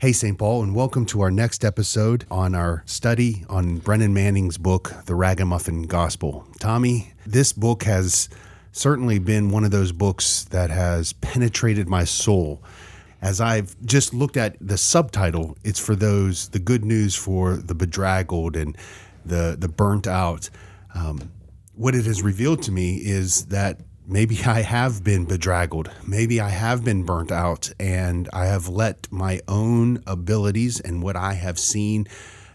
Hey, St. Paul, and welcome to our next episode on our study on Brennan Manning's book, The Ragamuffin Gospel. Tommy, this book has certainly been one of those books that has penetrated my soul. As I've just looked at the subtitle, it's for those, the good news for the bedraggled and the, the burnt out. Um, what it has revealed to me is that maybe I have been bedraggled. Maybe I have been burnt out and I have let my own abilities and what I have seen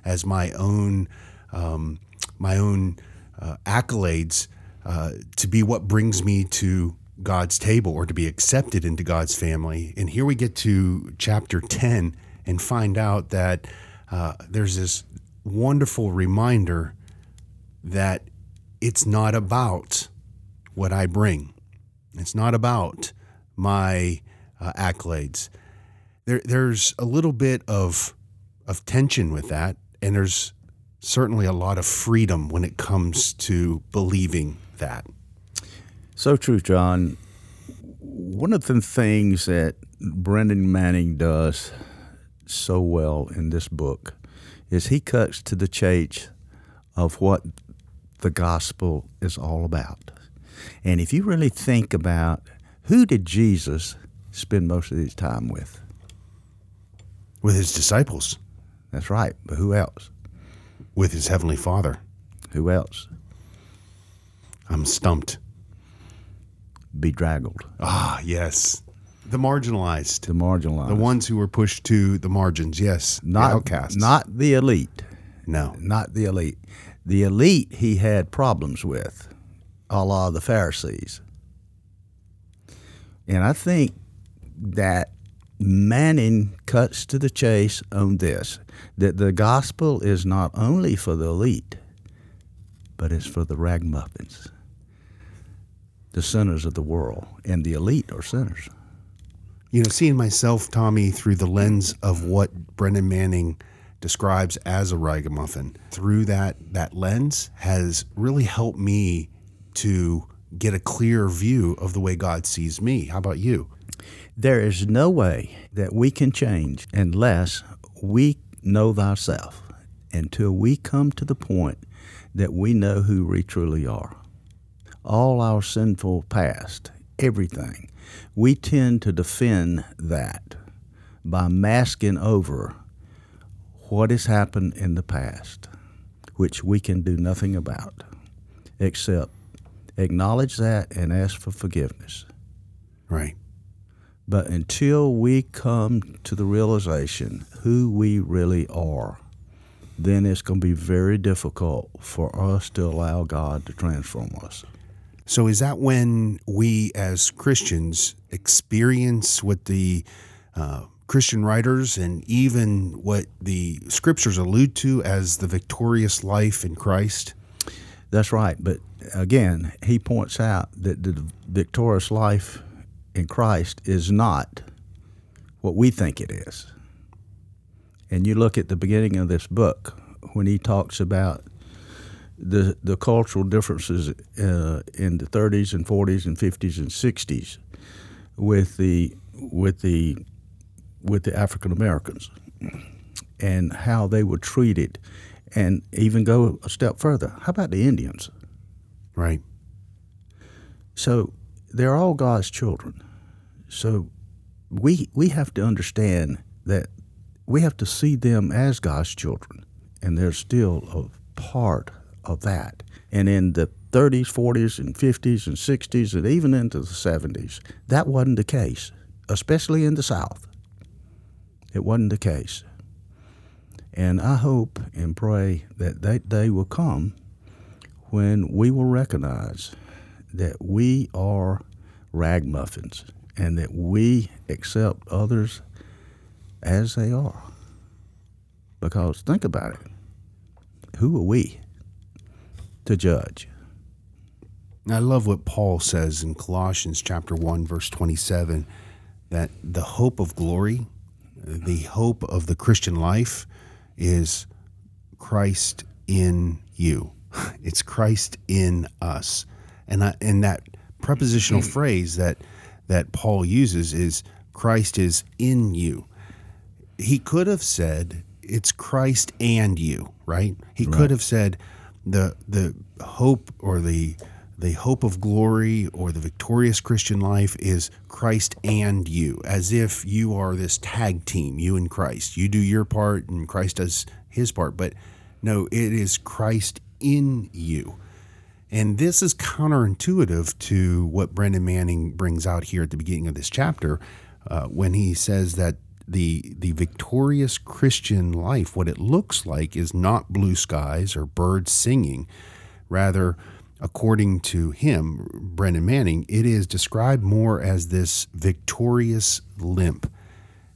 as my own, um, my own uh, accolades uh, to be what brings me to God's table or to be accepted into God's family. And here we get to chapter 10 and find out that uh, there's this wonderful reminder that it's not about what I bring. It's not about my uh, accolades. There, there's a little bit of of tension with that, and there's certainly a lot of freedom when it comes to believing that. So true, John. One of the things that Brennan Manning does so well in this book is he cuts to the chase of what the gospel is all about. And if you really think about who did Jesus spend most of his time with? With his disciples. That's right. But who else? With his heavenly Father. Who else? I'm stumped. Bedraggled. Ah, yes. The marginalized. The marginalized. The ones who were pushed to the margins, yes. Not the outcasts. Not the elite. No. Not the elite. The elite he had problems with, a la the Pharisees. And I think that Manning cuts to the chase on this that the gospel is not only for the elite, but it's for the ragamuffins, the sinners of the world. And the elite are sinners. You know, seeing myself, Tommy, through the lens of what Brennan Manning describes as a ragamuffin, through that that lens has really helped me to get a clear view of the way God sees me. How about you? There is no way that we can change unless we know thyself, until we come to the point that we know who we truly are. All our sinful past, everything, we tend to defend that by masking over what has happened in the past, which we can do nothing about, except acknowledge that and ask for forgiveness. Right. But until we come to the realization who we really are, then it's going to be very difficult for us to allow God to transform us. So, is that when we as Christians experience what the uh, Christian writers and even what the scriptures allude to as the victorious life in Christ? That's right. But again, he points out that the victorious life in Christ is not what we think it is. And you look at the beginning of this book when he talks about the the cultural differences uh, in the 30s and 40s and 50s and 60s with the with the with the African Americans and how they were treated, and even go a step further. How about the Indians? Right. So they're all God's children. So we we have to understand that we have to see them as God's children, and they're still a part of that. And in the 30s, 40s, and 50s, and 60s, and even into the 70s, that wasn't the case, especially in the South. It wasn't the case. And I hope and pray that that day will come when we will recognize that we are ragamuffins and that we accept others as they are. Because think about it who are we to judge? I love what Paul says in Colossians chapter 1 verse 27 that the hope of glory, the hope of the Christian life is Christ in you. It's Christ in us. And I, and that prepositional mm-hmm. phrase that that Paul uses is Christ is in you. he could have said it's Christ and you, right? He could have said the the hope or the the hope of glory or the victorious Christian life is Christ and you, as if you are this tag team, you and Christ. You do your part and Christ does his part. But no, it is Christ in you. And this is counterintuitive to what Brennan Manning brings out here at the beginning of this chapter uh, when he says that the the victorious Christian life, what it looks like, is not blue skies or birds singing. Rather, according to him, Brennan Manning, it is described more as this victorious limp.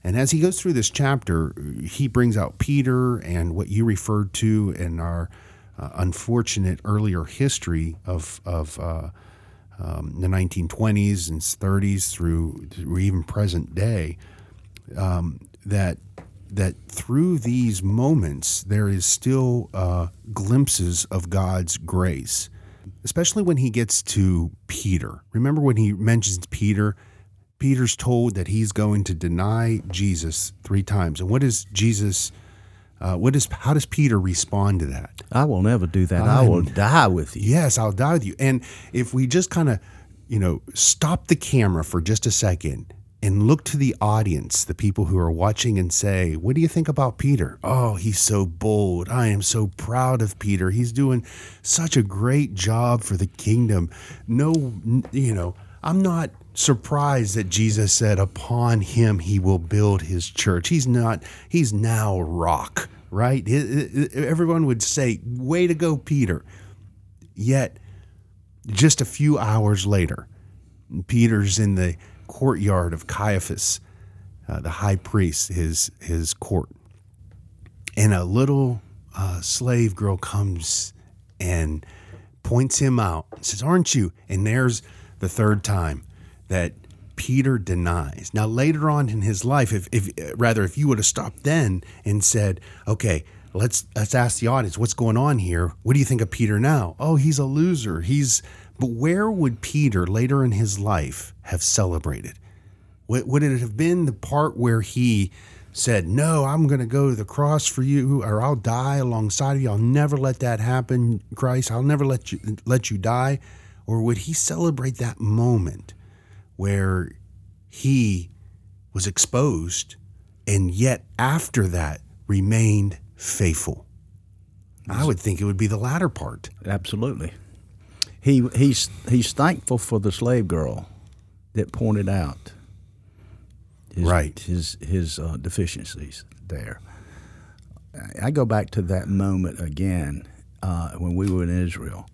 And as he goes through this chapter, he brings out Peter and what you referred to in our uh, unfortunate earlier history of, of uh, um, the 1920s and 30s through, through even present day um, that that through these moments there is still uh, glimpses of God's grace, especially when he gets to Peter. Remember when he mentions Peter? Peter's told that he's going to deny Jesus three times, and what does Jesus? Uh, what is how does Peter respond to that? I will never do that. i will die with you. Yes, I'll die with you. And if we just kind of, you know, stop the camera for just a second and look to the audience, the people who are watching, and say, What do you think about Peter? Oh, he's so bold. I am so proud of Peter. He's doing such a great job for the kingdom. No, you know, I'm not surprised that Jesus said, Upon him he will build his church. He's not, he's now rock, right? Everyone would say, Way to go, Peter. Yet, just a few hours later, Peter's in the courtyard of Caiaphas, uh, the high priest, his his court, and a little uh, slave girl comes and points him out and says, "Aren't you?" And there's the third time that Peter denies. Now later on in his life, if, if rather if you would have stopped then and said, "Okay." Let's let's ask the audience what's going on here. What do you think of Peter now? Oh, he's a loser. He's but where would Peter later in his life have celebrated? Would it have been the part where he said, No, I'm going to go to the cross for you, or I'll die alongside of you. I'll never let that happen, Christ. I'll never let you, let you die. Or would he celebrate that moment where he was exposed and yet after that remained faithful? I would think it would be the latter part. Absolutely he he's he's thankful for the slave girl that pointed out his, right his his uh, deficiencies there. I go back to that moment again uh, when we were in Israel,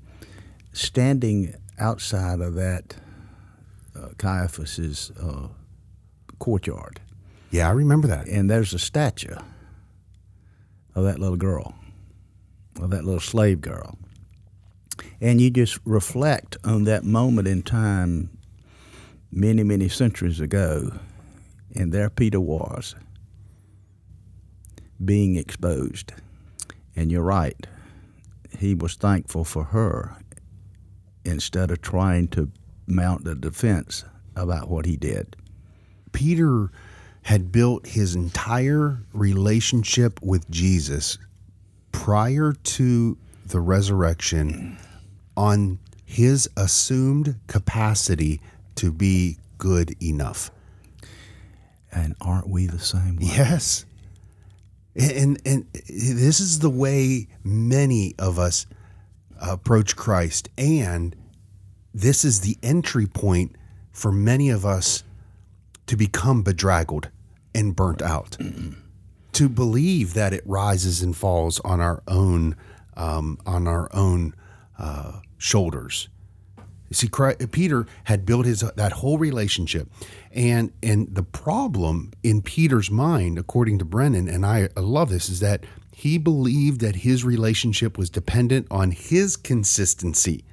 standing outside of that uh, Caiaphas's uh, courtyard. Yeah, I remember that. And there's a statue of that little girl, of that little slave girl and you just reflect on that moment in time many, many centuries ago, and there Peter was being exposed. And you're right, he was thankful for her instead of trying to mount a defense about what he did. Peter had built his entire relationship with Jesus prior to the resurrection on his assumed capacity to be good enough. And aren't we the same way? Yes. And, and, this is the way many of us approach Christ. And this is the entry point for many of us to become bedraggled and burnt out. to believe that it rises and falls on our own um, on our own uh, shoulders. See, Peter had built his that whole relationship, and and the problem in Peter's mind, according to Brennan, and I love this, is that he believed that his relationship was dependent on his consistency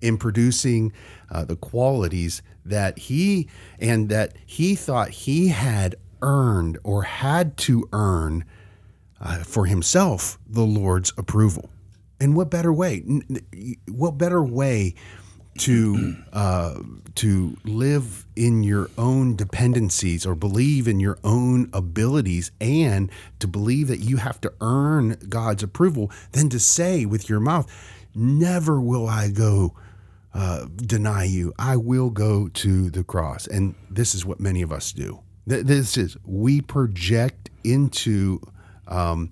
in producing uh, the qualities that he and that he thought he had earned or had to earn uh, for himself the Lord's approval. And what better way? What better way to uh, to live in your own dependencies or believe in your own abilities and to believe that you have to earn God's approval than to say with your mouth, "Never will I go." Uh, deny you. I will go to the cross. And this is what many of us do. Th- This is, we project into um,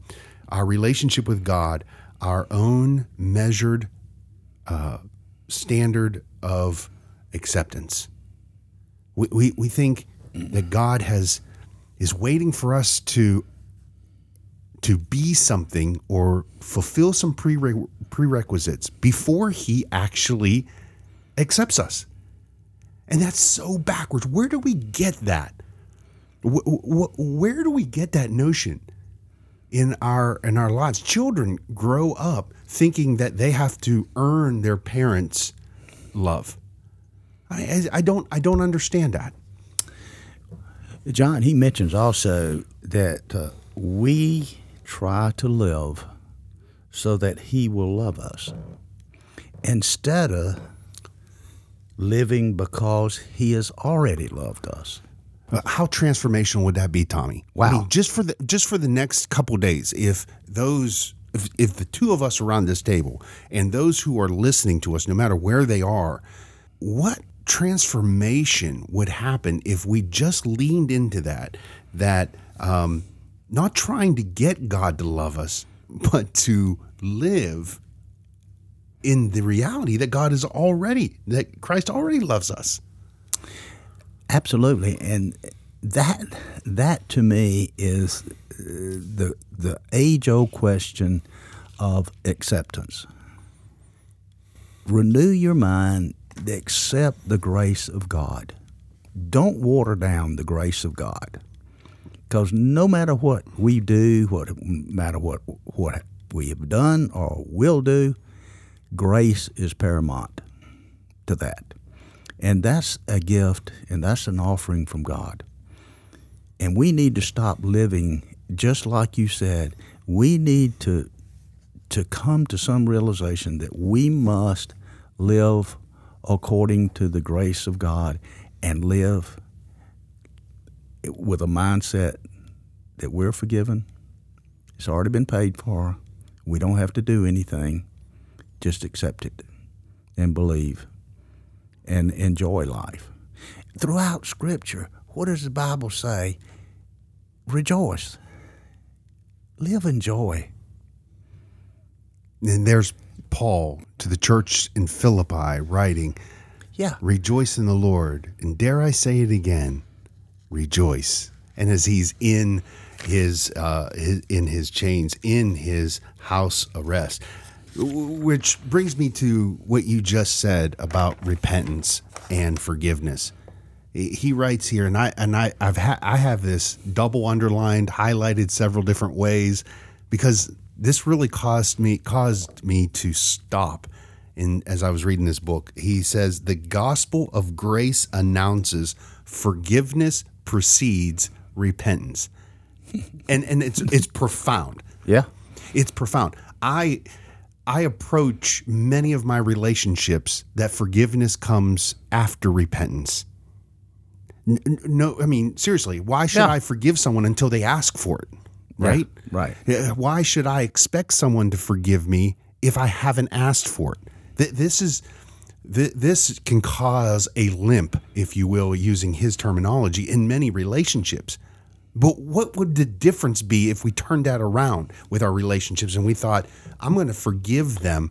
our relationship with God our own measured uh, standard of acceptance. We, we, we think that God has is waiting for us to to be something or fulfill some prere- prerequisites before he actually accepts us. And that's so backwards. Where do we get that? Wh- wh- where do we get that notion in our in our lives? Children grow up thinking that they have to earn their parents' love. I, I, don't I don't understand that. John, he mentions also that uh, we try to live so that he will love us instead of living because he has already loved us. How transformational would that be, Tommy? I Wow. mean, just for the just for the next couple days, if those if, if the two of us around this table and those who are listening to us, no matter where they are, what transformation would happen if we just leaned into that? That um, not trying to get God to love us, but to live in the reality that God is already that Christ already loves us. Absolutely, and that that to me is uh, the the age old question of acceptance. Renew your mind, accept the grace of God. Don't water down the grace of God, because no matter what we do, what matter what what we have done or will do, grace is paramount to that. And that's a gift and that's an offering from God. And we need to stop living just like you said. We need to to come to some realization that we must live according to the grace of God and live with a mindset that we're forgiven. It's already been paid for. We don't have to do anything. Just accept it and believe and enjoy life. Throughout Scripture, what does the Bible say? Rejoice. Live in joy. And there's Paul to the church in Philippi writing, Yeah. Rejoice in the Lord. And dare I say it again, rejoice. And as he's in his, uh, his in his chains, in his house arrest, which brings me to what you just said about repentance and forgiveness. He writes here, and I and I I've ha- I have this double underlined, highlighted several different ways, because this really caused me caused me to stop. In as I was reading this book, he says the gospel of grace announces forgiveness precedes repentance, and and it's it's profound. Yeah. It's profound. I I approach many of my relationships that forgiveness comes after repentance. No, I mean seriously, why should Yeah. I forgive someone until they ask for it? Right? right. Uh, why should I expect someone to forgive me if I haven't asked for it? This is this can cause a limp, if you will, using his terminology, in many relationships. But what would the difference be if we turned that around with our relationships and we thought, I'm going to forgive them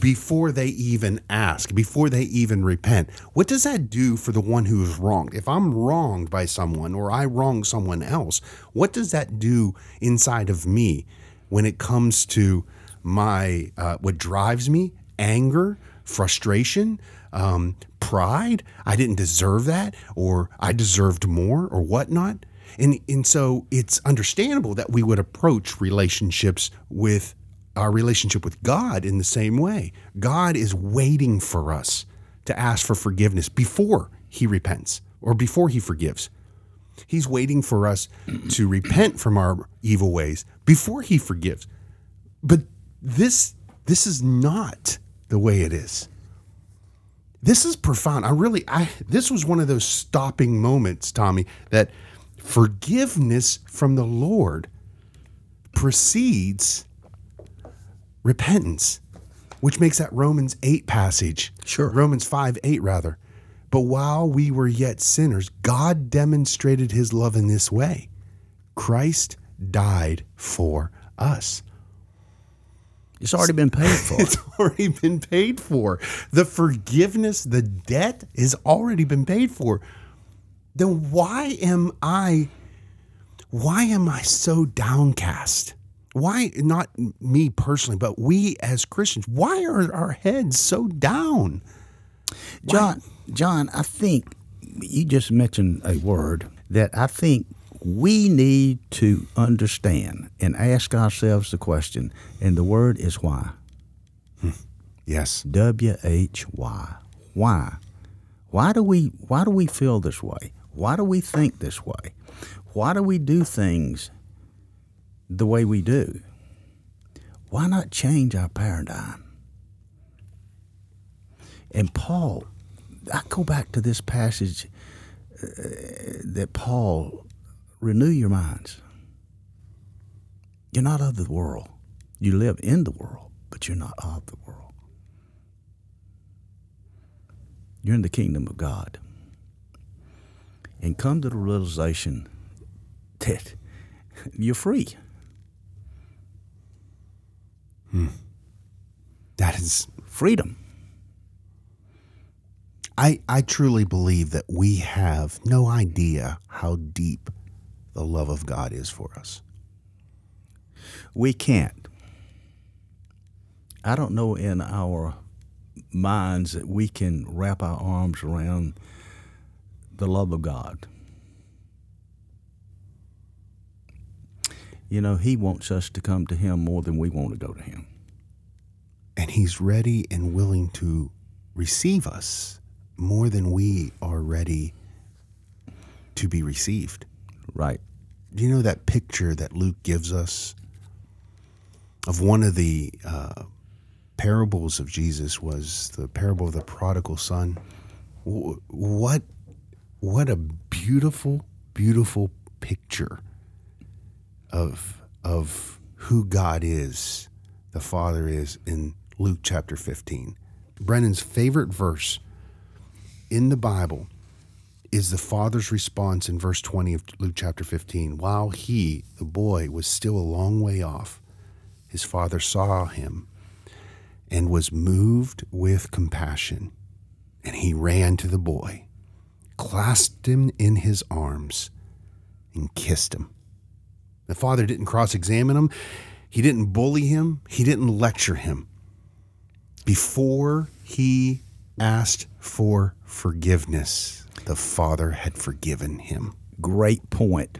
before they even ask, before they even repent? What does that do for the one who is wronged? If I'm wronged by someone or I wrong someone else, what does that do inside of me when it comes to my uh, what drives me? Anger, frustration, um, pride. I didn't deserve that, or I deserved more, or whatnot. And and so it's understandable that we would approach relationships with our relationship with God in the same way. God is waiting for us to ask for forgiveness before he repents or before he forgives. He's waiting for us to repent from our evil ways before he forgives. But this this is not the way it is. This is profound. I really, I this was one of those stopping moments, Tommy, that forgiveness from the Lord precedes repentance, which makes that Romans 8 passage. Sure. Romans 5 8, rather. But while we were yet sinners, God demonstrated his love in this way Christ died for us. It's already been paid for. It's already been paid for. The forgiveness, the debt has already been paid for. Then why am I why am I so downcast? Why not me personally, but we as Christians, why are our heads so down? John, John, I think you just mentioned a word that I think we need to understand and ask ourselves the question, and the word is why. Hmm. Yes. W H Y. Why? Why do we why do we feel this way? Why do we think this way? Why do we do things the way we do? Why not change our paradigm? And Paul, I go back to this passage uh, that Paul, renew your minds. You're not of the world. You live in the world, but you're not of the world. You're in the kingdom of God. And come to the realization that you're free. Hmm. That is Freedom. I, I truly believe that we have no idea how deep the love of God is for us. We can't. I don't know in our minds that we can wrap our arms around the love of God. You know, He wants us to come to Him more than we want to go to Him. And He's ready and willing to receive us more than we are ready to be received. Right. Do you know that picture that Luke gives us of one of the uh, parables of Jesus was the parable of the prodigal son? What what a beautiful, beautiful picture of of who God is, the Father is in Luke chapter 15. Brennan's favorite verse in the Bible is the father's response in verse 20 of Luke chapter 15. While he, the boy, was still a long way off, his father saw him and was moved with compassion. And he ran to the boy, clasped him in his arms, and kissed him. The father didn't cross examine him, he didn't bully him, he didn't lecture him. Before he asked for forgiveness, the father had forgiven him. Great point.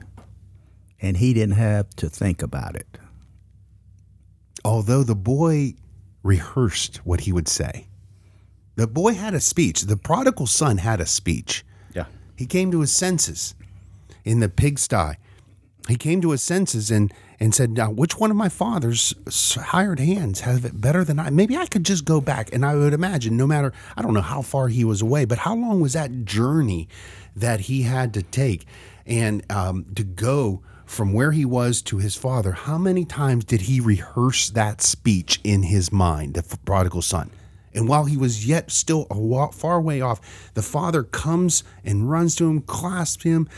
And he didn't have to think about it. Although the boy rehearsed what he would say, the boy had a speech. The prodigal son had a speech. He came to his senses in the pigsty. He came to his senses and, and said, now, which one of my father's hired hands have it better than I? Maybe I could just go back. And I would imagine, no matter, I don't know how far he was away, but how long was that journey that he had to take and um, to go from where he was to his father? How many times did he rehearse that speech in his mind, the prodigal son? And while he was yet still a far way off, the father comes and runs to him, clasps him,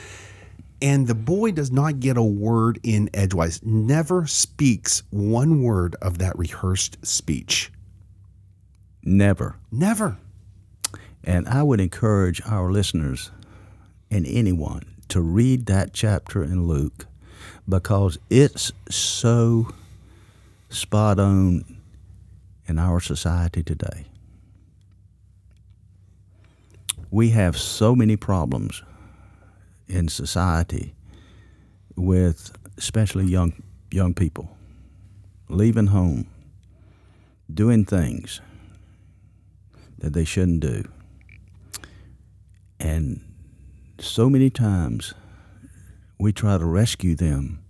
and the boy does not get a word in edgewise, never speaks one word of that rehearsed speech. Never. Never. And I would encourage our listeners and anyone to read that chapter in Luke because it's so spot on in our society today. We have so many problems in society with especially young young people leaving home doing things that they shouldn't do. And so many times we try to rescue them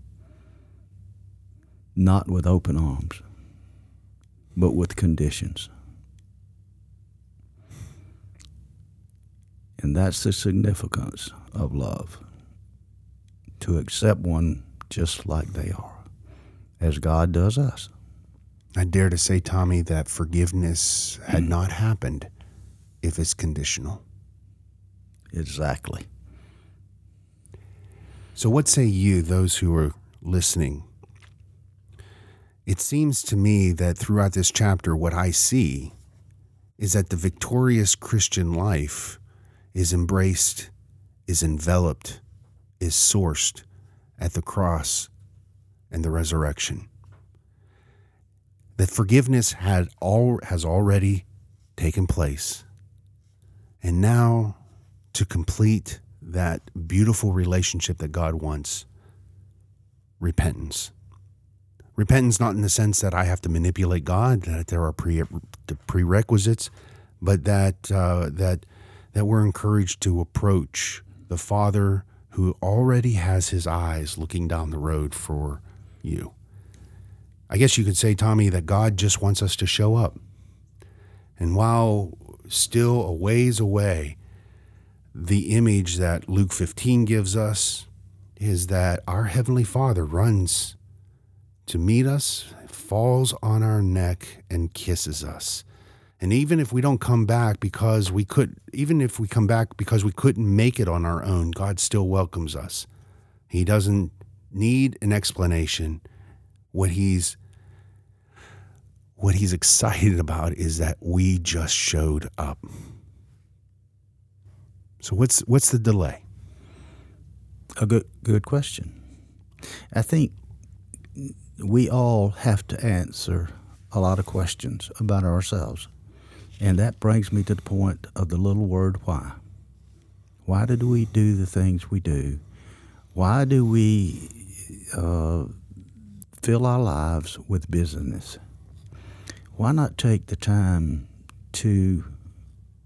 not with open arms, but with conditions. And that's the significance of love to accept one just like they are, as God does us. I dare to say, Tommy, that forgiveness had hmm. not happened if it's conditional. Exactly. So, what say you, those who are listening? It seems to me that throughout this chapter, what I see is that the victorious Christian life is embraced, is enveloped, is sourced at the cross and the resurrection. That forgiveness had all has already taken place. And now to complete that beautiful relationship that God wants, repentance. Repentance, not in the sense that I have to manipulate God, that there are pre- prerequisites, but that uh, that that we're encouraged to approach the Father who already has His eyes looking down the road for you. I guess you could say, Tommy, that God just wants us to show up. And while still a ways away, the image that Luke 15 gives us is that our Heavenly Father runs to meet us, falls on our neck, and kisses us. And even if we don't come back because we could, even if we come back because we couldn't make it on our own, God still welcomes us. He doesn't need an explanation. What he's what he's excited about is that we just showed up. So what's what's the delay? A good good question. I think we all have to answer a lot of questions about ourselves. And that brings me to the point of the little word why. Why do we do the things we do? Why do we uh, fill our lives with business? Why not take the time to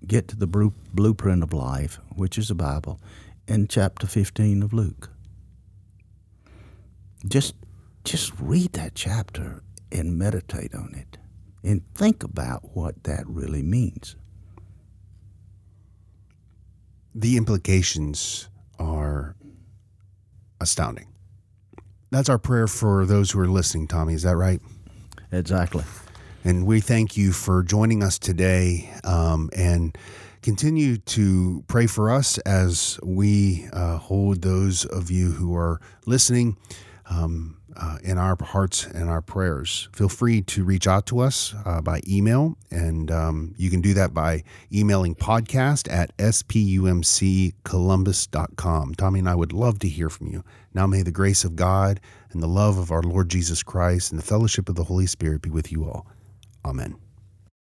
get to the blueprint of life, which is the Bible, in chapter 15 of Luke. Just, just read that chapter and meditate on it and think about what that really means. The implications are astounding. That's our prayer for those who are listening, Tommy. Is that right? Exactly. And we thank you for joining us today um, and continue to pray for us as we uh, hold those of you who are listening. Um, uh, in our hearts and our prayers. Feel free to reach out to us uh, by email, and um, you can do that by emailing podcast at spumccolumbus.com. Tommy and I would love to hear from you. Now may the grace of God and the love of our Lord Jesus Christ and the fellowship of the Holy Spirit be with you all. Amen.